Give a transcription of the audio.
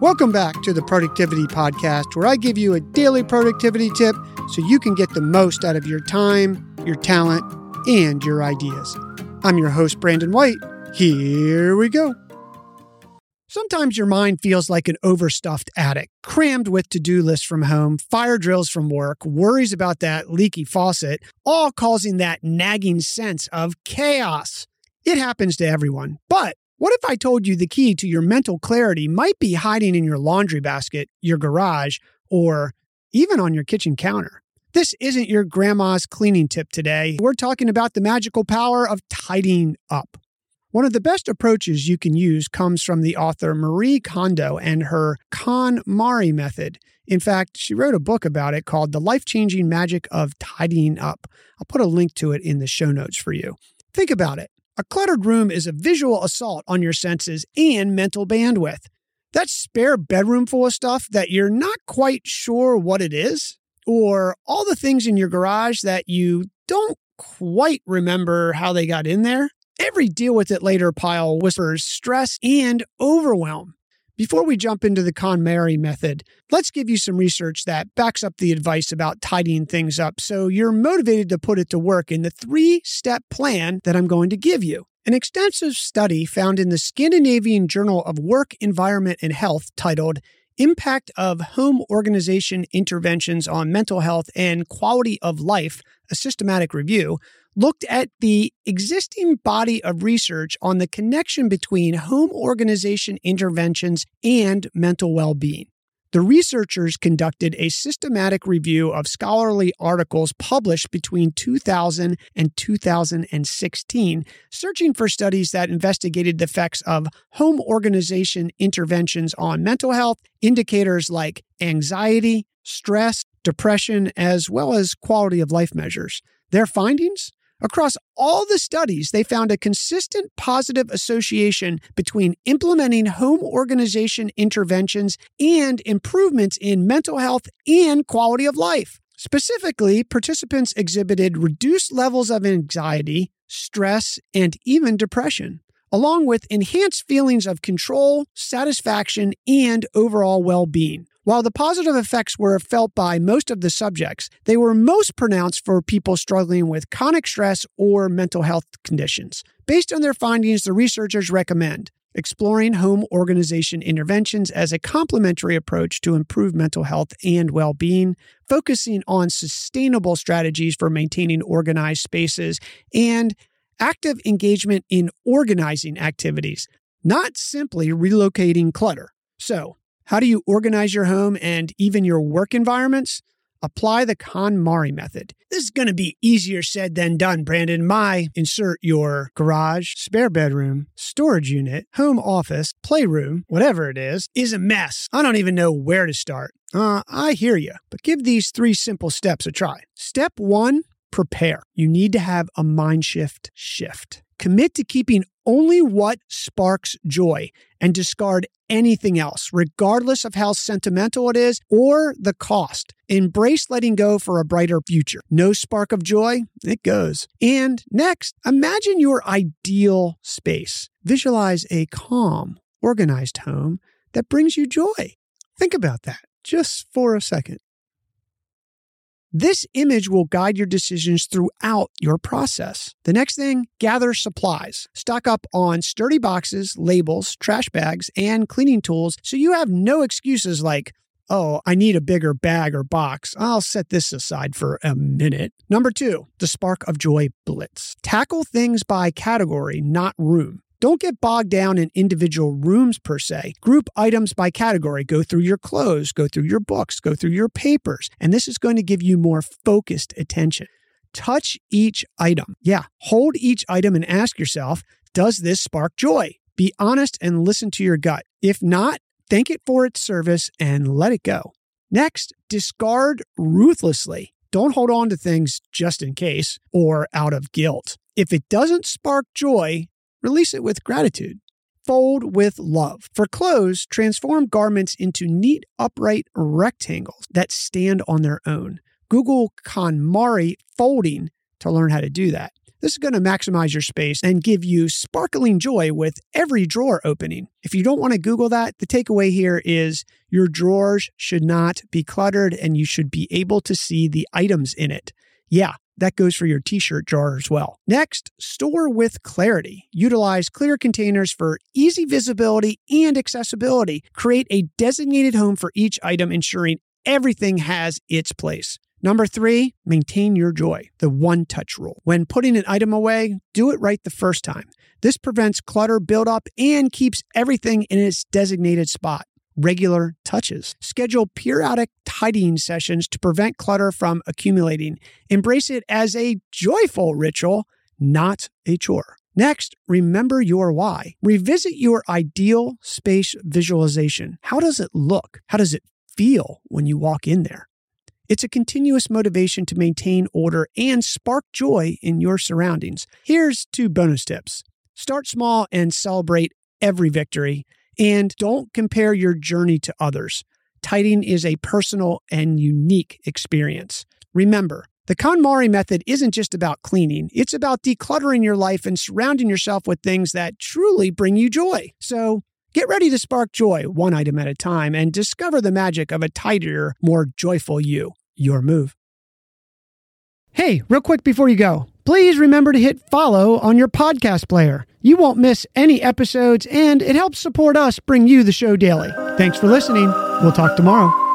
Welcome back to the Productivity Podcast, where I give you a daily productivity tip so you can get the most out of your time, your talent, and your ideas. I'm your host, Brandon White. Here we go. Sometimes your mind feels like an overstuffed attic, crammed with to do lists from home, fire drills from work, worries about that leaky faucet, all causing that nagging sense of chaos. It happens to everyone. But what if I told you the key to your mental clarity might be hiding in your laundry basket, your garage, or even on your kitchen counter? This isn't your grandma's cleaning tip today. We're talking about the magical power of tidying up. One of the best approaches you can use comes from the author Marie Kondo and her KonMari method. In fact, she wrote a book about it called The Life Changing Magic of Tidying Up. I'll put a link to it in the show notes for you. Think about it. A cluttered room is a visual assault on your senses and mental bandwidth. That spare bedroom full of stuff that you're not quite sure what it is, or all the things in your garage that you don't quite remember how they got in there. Every deal with it later pile whispers stress and overwhelm. Before we jump into the KonMari method, let's give you some research that backs up the advice about tidying things up so you're motivated to put it to work in the three step plan that I'm going to give you. An extensive study found in the Scandinavian Journal of Work, Environment, and Health titled Impact of Home Organization Interventions on Mental Health and Quality of Life, a systematic review, looked at the existing body of research on the connection between home organization interventions and mental well being. The researchers conducted a systematic review of scholarly articles published between 2000 and 2016, searching for studies that investigated the effects of home organization interventions on mental health, indicators like anxiety, stress, depression, as well as quality of life measures. Their findings? Across all the studies, they found a consistent positive association between implementing home organization interventions and improvements in mental health and quality of life. Specifically, participants exhibited reduced levels of anxiety, stress, and even depression, along with enhanced feelings of control, satisfaction, and overall well being. While the positive effects were felt by most of the subjects, they were most pronounced for people struggling with chronic stress or mental health conditions. Based on their findings, the researchers recommend exploring home organization interventions as a complementary approach to improve mental health and well being, focusing on sustainable strategies for maintaining organized spaces, and active engagement in organizing activities, not simply relocating clutter. So, how do you organize your home and even your work environments? Apply the KonMari method. This is going to be easier said than done, Brandon. My insert your garage, spare bedroom, storage unit, home office, playroom, whatever it is, is a mess. I don't even know where to start. Uh, I hear you, but give these three simple steps a try. Step one, prepare. You need to have a mind shift shift. Commit to keeping only what sparks joy and discard anything else, regardless of how sentimental it is or the cost. Embrace letting go for a brighter future. No spark of joy, it goes. And next, imagine your ideal space. Visualize a calm, organized home that brings you joy. Think about that just for a second. This image will guide your decisions throughout your process. The next thing, gather supplies. Stock up on sturdy boxes, labels, trash bags, and cleaning tools so you have no excuses like, oh, I need a bigger bag or box. I'll set this aside for a minute. Number two, the Spark of Joy Blitz. Tackle things by category, not room. Don't get bogged down in individual rooms per se. Group items by category. Go through your clothes, go through your books, go through your papers. And this is going to give you more focused attention. Touch each item. Yeah, hold each item and ask yourself, does this spark joy? Be honest and listen to your gut. If not, thank it for its service and let it go. Next, discard ruthlessly. Don't hold on to things just in case or out of guilt. If it doesn't spark joy, Release it with gratitude. Fold with love. For clothes, transform garments into neat, upright rectangles that stand on their own. Google KonMari folding to learn how to do that. This is going to maximize your space and give you sparkling joy with every drawer opening. If you don't want to Google that, the takeaway here is your drawers should not be cluttered and you should be able to see the items in it. Yeah, that goes for your t shirt drawer as well. Next, store with clarity. Utilize clear containers for easy visibility and accessibility. Create a designated home for each item, ensuring everything has its place. Number three, maintain your joy, the one touch rule. When putting an item away, do it right the first time. This prevents clutter buildup and keeps everything in its designated spot. Regular touches. Schedule periodic tidying sessions to prevent clutter from accumulating. Embrace it as a joyful ritual, not a chore. Next, remember your why. Revisit your ideal space visualization. How does it look? How does it feel when you walk in there? It's a continuous motivation to maintain order and spark joy in your surroundings. Here's two bonus tips start small and celebrate every victory, and don't compare your journey to others. Tidying is a personal and unique experience. Remember, the KonMari method isn't just about cleaning, it's about decluttering your life and surrounding yourself with things that truly bring you joy. So, Get ready to spark joy one item at a time and discover the magic of a tidier, more joyful you your move. Hey, real quick before you go, please remember to hit follow on your podcast player. You won't miss any episodes, and it helps support us bring you the show daily. Thanks for listening. We'll talk tomorrow.